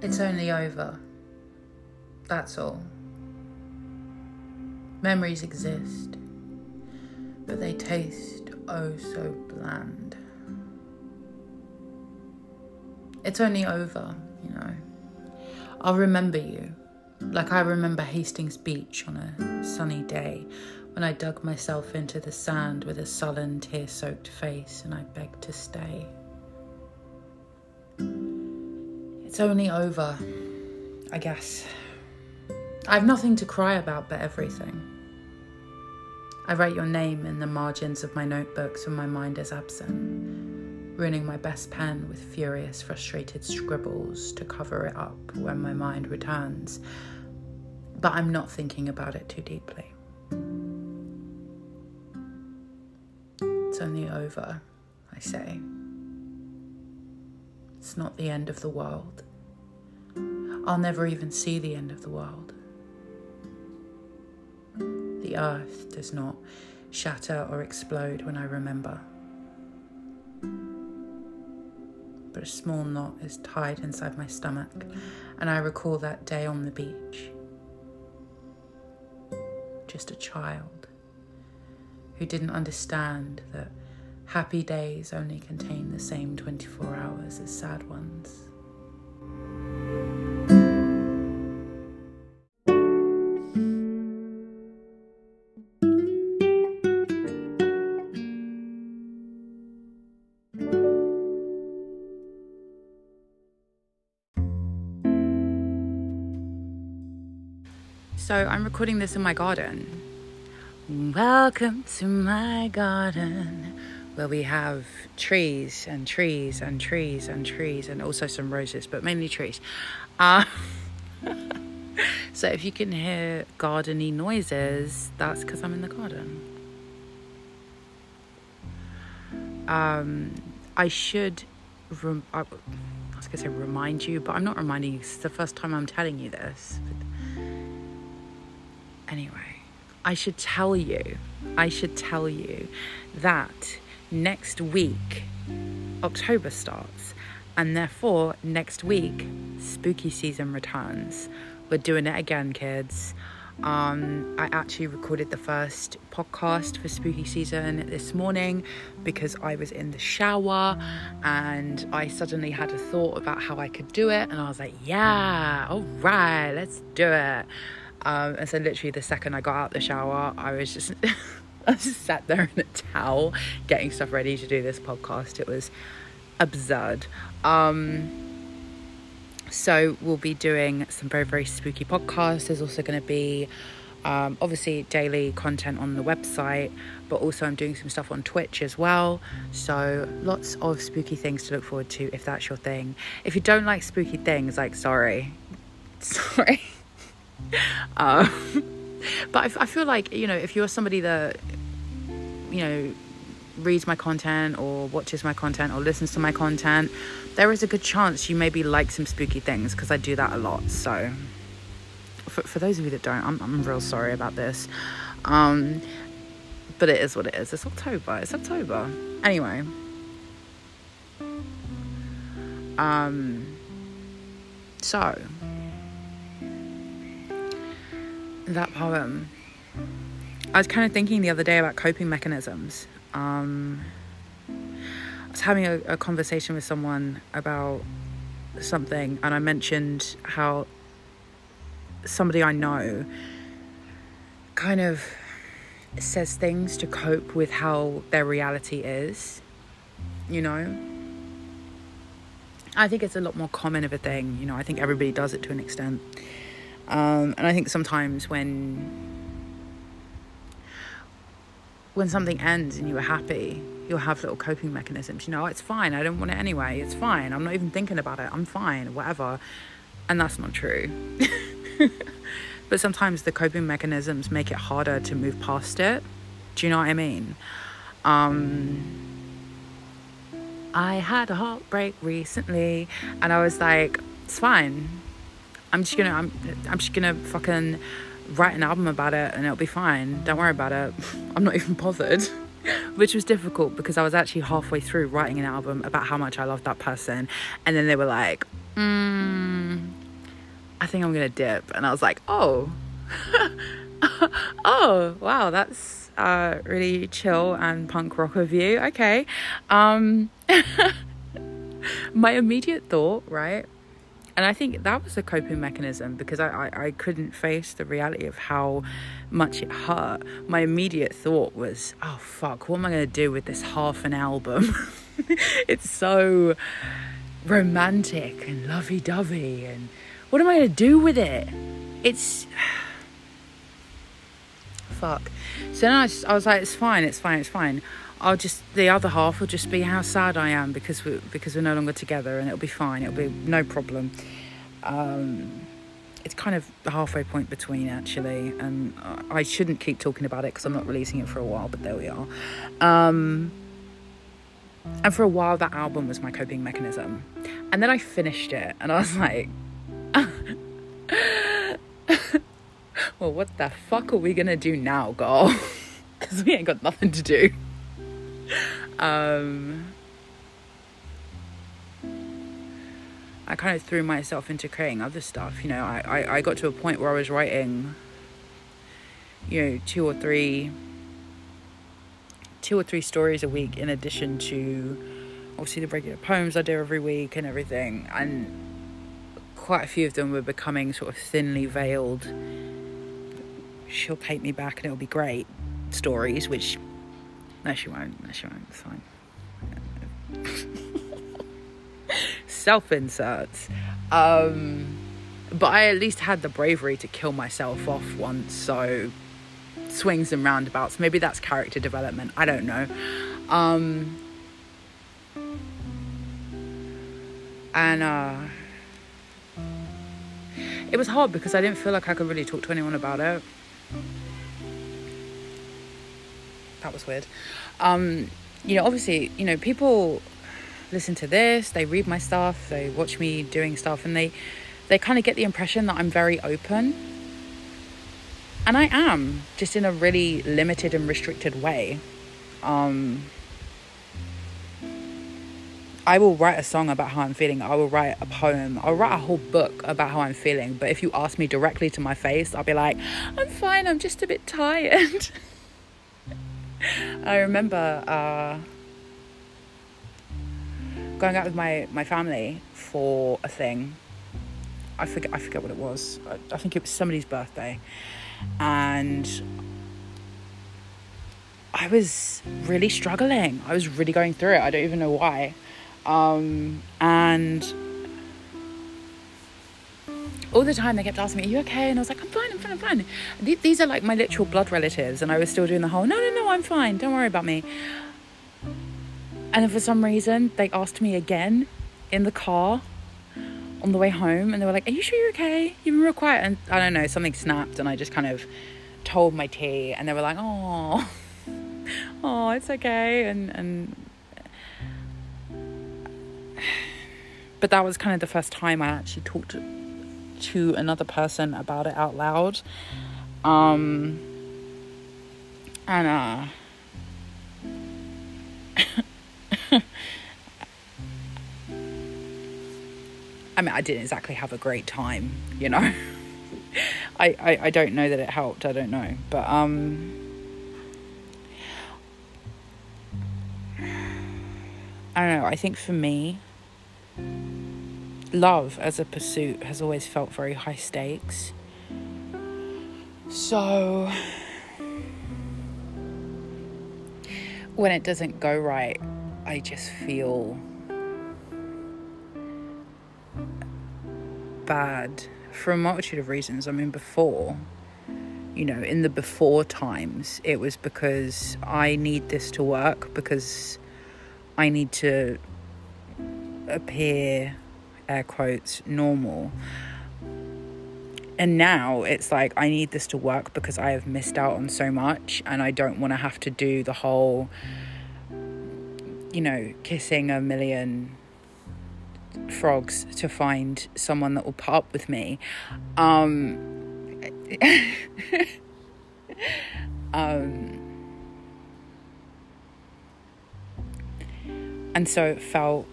It's only over. That's all. Memories exist, but they taste oh so bland. It's only over, you know. I'll remember you, like I remember Hastings Beach on a sunny day when I dug myself into the sand with a sullen, tear soaked face and I begged to stay. It's only over, I guess. I have nothing to cry about but everything. I write your name in the margins of my notebooks when my mind is absent, ruining my best pen with furious, frustrated scribbles to cover it up when my mind returns. But I'm not thinking about it too deeply. It's only over, I say. It's not the end of the world. I'll never even see the end of the world. The earth does not shatter or explode when I remember. But a small knot is tied inside my stomach, and I recall that day on the beach. Just a child who didn't understand that happy days only contain the same 24 hours as sad ones. So I'm recording this in my garden. Welcome to my garden, where we have trees and trees and trees and trees, and also some roses, but mainly trees. Uh, so if you can hear gardeny noises, that's because I'm in the garden. Um, I should. Rem- I was gonna say remind you, but I'm not reminding you. It's the first time I'm telling you this. But Anyway, I should tell you, I should tell you that next week October starts, and therefore next week spooky season returns. We're doing it again, kids. Um, I actually recorded the first podcast for spooky season this morning because I was in the shower and I suddenly had a thought about how I could do it, and I was like, yeah, all right, let's do it. Um, and so literally the second I got out the shower, I was just I just sat there in a towel getting stuff ready to do this podcast. It was absurd. Um, so we'll be doing some very very spooky podcasts. There's also going to be um, obviously daily content on the website, but also I'm doing some stuff on Twitch as well. So lots of spooky things to look forward to if that's your thing. If you don't like spooky things, like sorry, sorry. um, but I feel like you know if you're somebody that you know reads my content or watches my content or listens to my content there is a good chance you maybe like some spooky things because i do that a lot so. For, for those of you that don't i'm, I'm real sorry about this. Um, but it is what it is. It's october. It's october. Anyway. Um, so. That poem i was kind of thinking the other day about coping mechanisms. Um, i was having a, a conversation with someone about something and i mentioned how somebody i know kind of says things to cope with how their reality is you know? I think it's a lot more common of a thing you know? I think everybody does it to an extent. Um, and I think sometimes when when something ends and you are happy, you'll have little coping mechanisms. You know, "Oh, it's fine. I don't want it anyway. It's fine. I'm not even thinking about it. I'm fine. Whatever. And that's not true. but sometimes the coping mechanisms make it harder to move past it. Do you know what I mean? Um, I had a heartbreak recently, and I was like, it's fine. I'm just gonna, I'm, I'm just gonna fucking write an album about it, and it'll be fine. Don't worry about it. I'm not even bothered. Which was difficult because I was actually halfway through writing an album about how much I loved that person, and then they were like, mm, I think I'm gonna dip, and I was like, oh, oh, wow, that's uh, really chill and punk rock of you. Okay. Um, my immediate thought, right? And I think that was a coping mechanism because I, I, I, couldn't face the reality of how much it hurt. My immediate thought was, oh fuck, what am I going to do with this half an album? it's so romantic and lovey dovey. And what am I going to do with it? It's fuck. So then I, just, I was like, it's fine, it's fine, it's fine. I'll just the other half will just be how sad I am because we because we're no longer together, and it'll be fine. It'll be no problem. Um, it's kind of the halfway point between actually, and I shouldn't keep talking about it because I'm not releasing it for a while. But there we are. Um, and for a while, that album was my coping mechanism, and then I finished it, and I was like. well, what the fuck are we gonna do now, girl? Because we ain't got nothing to do. Um, I kind of threw myself into creating other stuff. You know, I, I, I got to a point where I was writing, you know, two or three, two or three stories a week in addition to obviously the regular poems I do every week and everything. And quite a few of them were becoming sort of thinly veiled she'll take me back and it'll be great stories, which no, she won't. No, she won't. It's fine. Self inserts. Um, but I at least had the bravery to kill myself off once, so swings and roundabouts. Maybe that's character development. I don't know. Um, and uh, it was hard because I didn't feel like I could really talk to anyone about it. That was weird. Um, you know, obviously, you know, people listen to this, they read my stuff, they watch me doing stuff, and they they kind of get the impression that I'm very open. And I am, just in a really limited and restricted way. Um, I will write a song about how I'm feeling. I will write a poem. I'll write a whole book about how I'm feeling. But if you ask me directly to my face, I'll be like, I'm fine, I'm just a bit tired. I remember uh, going out with my, my family for a thing. I forget I forget what it was. I, I think it was somebody's birthday. And I was really struggling. I was really going through it. I don't even know why. Um, and all the time they kept asking me, Are you okay? And I was like, I'm fine, I'm fine, I'm fine. These are like my literal blood relatives. And I was still doing the whole, No, no, no, I'm fine. Don't worry about me. And then for some reason, they asked me again in the car on the way home. And they were like, Are you sure you're okay? You've been real quiet. And I don't know, something snapped. And I just kind of told my tea. And they were like, Oh, oh, it's okay. And, and but that was kind of the first time I actually talked to another person about it out loud. Um, and uh, I mean, I didn't exactly have a great time, you know. I, I I don't know that it helped. I don't know, but um. I don't know. I think for me, love as a pursuit has always felt very high stakes. So, when it doesn't go right, I just feel bad for a multitude of reasons. I mean, before, you know, in the before times, it was because I need this to work because I need to appear, air quotes, normal. and now it's like I need this to work because I have missed out on so much and I don't want to have to do the whole you know kissing a million frogs to find someone that will put up with me um um and so it felt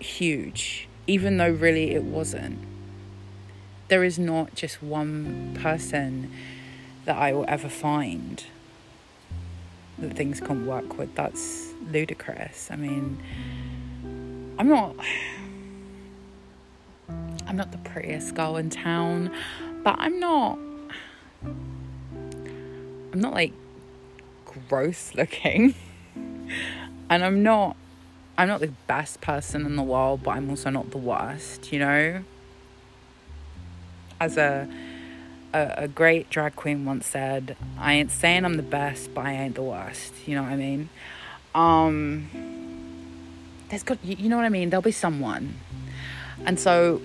huge even though really it wasn't there is not just one person that I will ever find that things can't work with. That's ludicrous. I mean, I'm not. I'm not the prettiest girl in town, but I'm not. I'm not like gross looking. and I'm not I'm not the best person in the world, but I'm also not the worst, you know? as a, a, a great drag queen once said, I ain't saying I'm the best, but I ain't the worst. You know what I mean? Um, there's got you, you know what I mean. There'll be someone, and so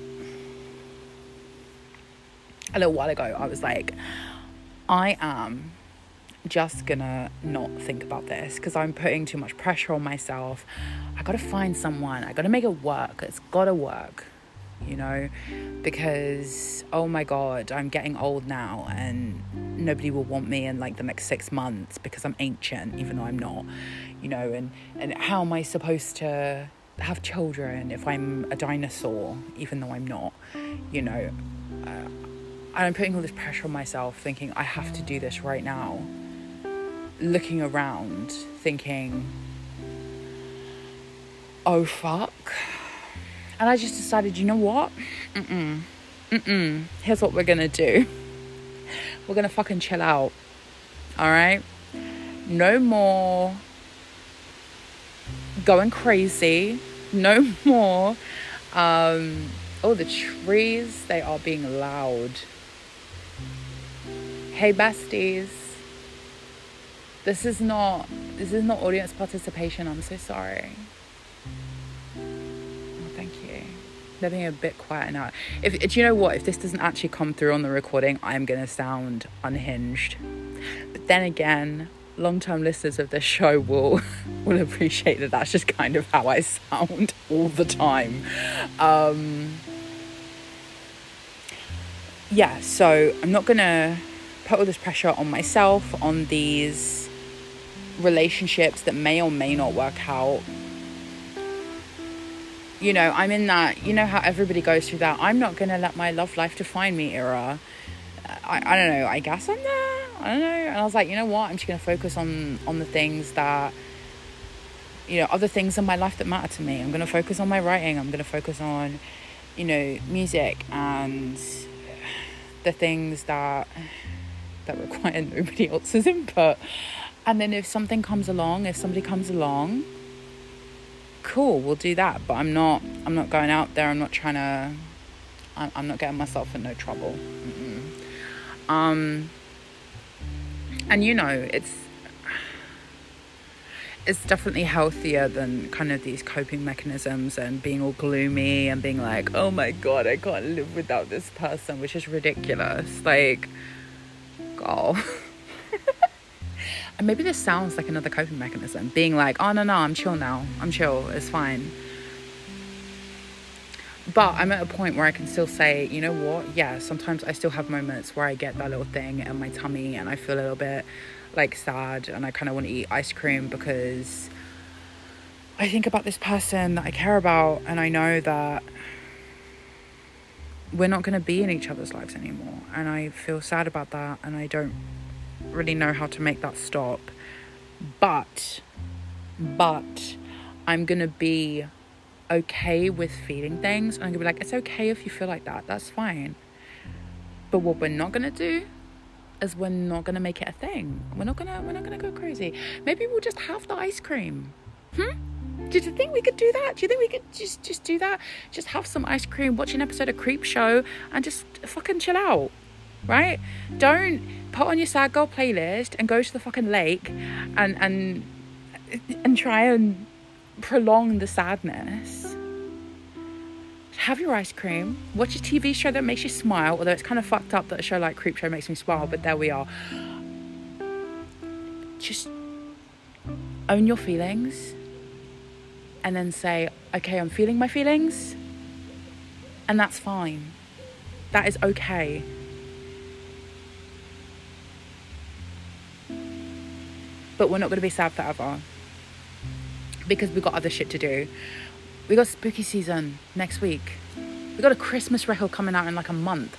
a little while ago, I was like, I am just gonna not think about this because I'm putting too much pressure on myself. I gotta find someone, I gotta make it work, it's gotta work you know, because oh my god, I'm getting old now and nobody will want me in like the next six months because I'm ancient, even though I'm not, you know, and, and how am I supposed to have children if I'm a dinosaur, even though I'm not, you know. Uh, I'm putting all this pressure on myself, thinking I have to do this right now. Looking around, thinking, oh fuck, and I just decided, you know what? Mm-mm. Mm-mm. Here's what we're gonna do. We're gonna fucking chill out. Alright? No more going crazy. No more. Um, oh, the trees, they are being loud. Hey besties. This is not this is not audience participation. I'm so sorry. Oh, thank you. They're being a bit quiet now. If do you know what? If this doesn't actually come through on the recording, I'm gonna sound unhinged. But then again, long-term listeners of this show will will appreciate that that's just kind of how I sound all the time. Um, yeah, so I'm not gonna put all this pressure on myself on these relationships that may or may not work out you know, I'm in that, you know, how everybody goes through that. I'm not going to let my love life define me era. I, I don't know. I guess I'm there. I don't know. And I was like, you know what? I'm just going to focus on, on the things that, you know, other things in my life that matter to me. I'm going to focus on my writing. I'm going to focus on, you know, music and the things that, that require nobody else's input. And then if something comes along, if somebody comes along, cool we'll do that. But i'm not i'm not going out there. I'm not trying to i'm, I'm not getting myself in no trouble. Mm-mm. um and you know it's it's definitely healthier than kind of these coping mechanisms and being all gloomy and being like oh my god i can't live without this person which is ridiculous. Like girl and maybe this sounds like another coping mechanism, being like, oh no, no, I'm chill now. I'm chill. It's fine. But I'm at a point where I can still say, you know what? Yeah, sometimes I still have moments where I get that little thing in my tummy and I feel a little bit like sad and I kind of want to eat ice cream because I think about this person that I care about and I know that we're not going to be in each other's lives anymore. And I feel sad about that and I don't really know how to make that stop. But, but I'm gonna be okay with feeling things. I'm gonna be like, it's okay if you feel like that, that's fine. But what we're not gonna do is we're not gonna make it a thing. We're not gonna we're not gonna go crazy. Maybe we'll just have the ice cream. Hmm? Do you think we could do that? Do you think we could just just do that? Just have some ice cream, watch an episode of Creepshow, and just fucking chill out, right? Don't put on your sad girl playlist and go to the fucking lake and and and try and prolong the sadness have your ice cream, watch a TV show that makes you smile, although it's kind of fucked up that a show like Creepshow makes me smile, but there we are. Just own your feelings and then say, okay, I'm feeling my feelings, and that's fine. That is okay. But we're not going to be sad forever because we've got other shit to do. We got spooky season next week. We got a Christmas record coming out in like a month.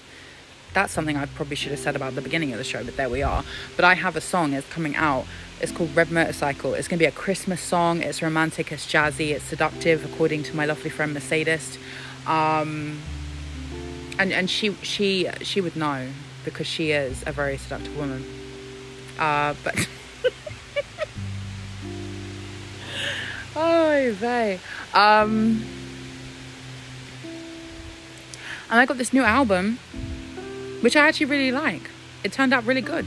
That's something I probably should have said about the beginning of the show, but there we are. But I have a song that's coming out. It's called Red Motorcycle. It's gonna be a Christmas song. It's romantic, it's jazzy, it's seductive, according to my lovely friend Mercedes. Um, and and she she she would know because she is a very seductive woman. Uh, but oh, vey. Um, and I got this new album, which I actually really like. It turned out really good.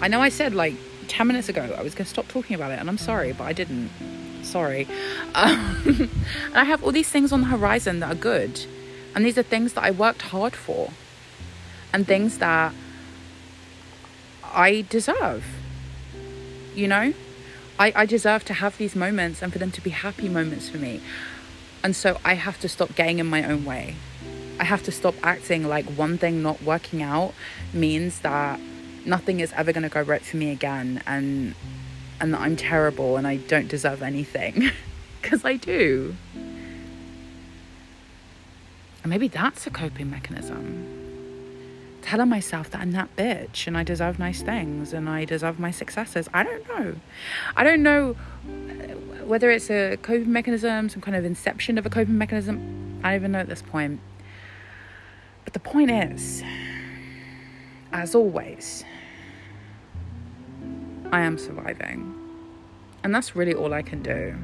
I know I said like 10 minutes ago I was going to stop talking about it, and I'm sorry, but I didn't. Sorry. Um, and I have all these things on the horizon that are good. And these are things that I worked hard for, and things that I deserve. You know? I, I deserve to have these moments and for them to be happy moments for me. And so I have to stop getting in my own way. I have to stop acting like one thing not working out means that nothing is ever going to go right for me again and and that I'm terrible and I don't deserve anything because I do. And maybe that's a coping mechanism telling myself that I'm that bitch and I deserve nice things and I deserve my successes. I don't know. I don't know uh, whether it's a coping mechanism, some kind of inception of a coping mechanism. I don't even know at this point. But the point is, as always, I am surviving. And that's really all I can do.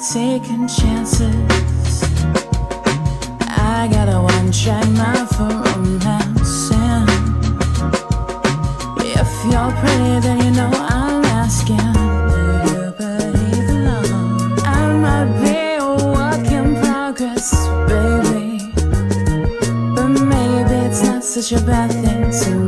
taking chances. I got a one try mind for romance. If you're pretty, then you know I'm asking. You? I might be a work in progress, baby. But maybe it's not such a bad thing to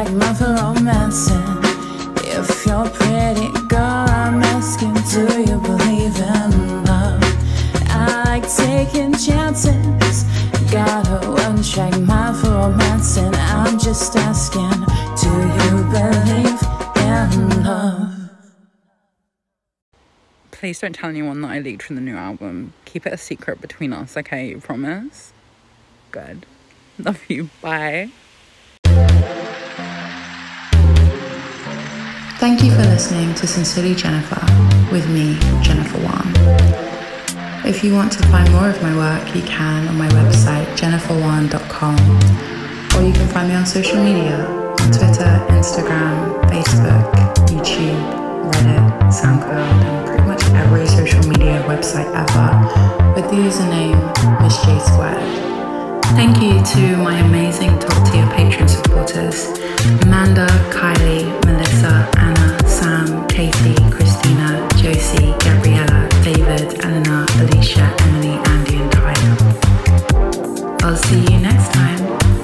fragment for romancing. If you're pretty, girl, I'm asking, do you believe in love? I like taking chances. Got a one track mind for romancing. I'm just asking, do you believe in love? Please don't tell anyone that I leaked from the new album. Keep it a secret between us, okay? Promise? Good. Love you. Bye. Thank you for listening to Sincerely Jennifer with me, Jennifer Wan. If you want to find more of my work, you can on my website, jenniferwan.com, or you can find me on social media Twitter, Instagram, Facebook, YouTube, Reddit, SoundCloud, and pretty much every social media website ever with the username Miss J Squared. Thank you to my amazing top tier patron supporters Amanda, Kylie, Melissa, Anna, Sam, Katie, Christina, Josie, Gabriella, David, Eleanor, Alicia, Emily, Andy, and Tyler. I'll see you next time.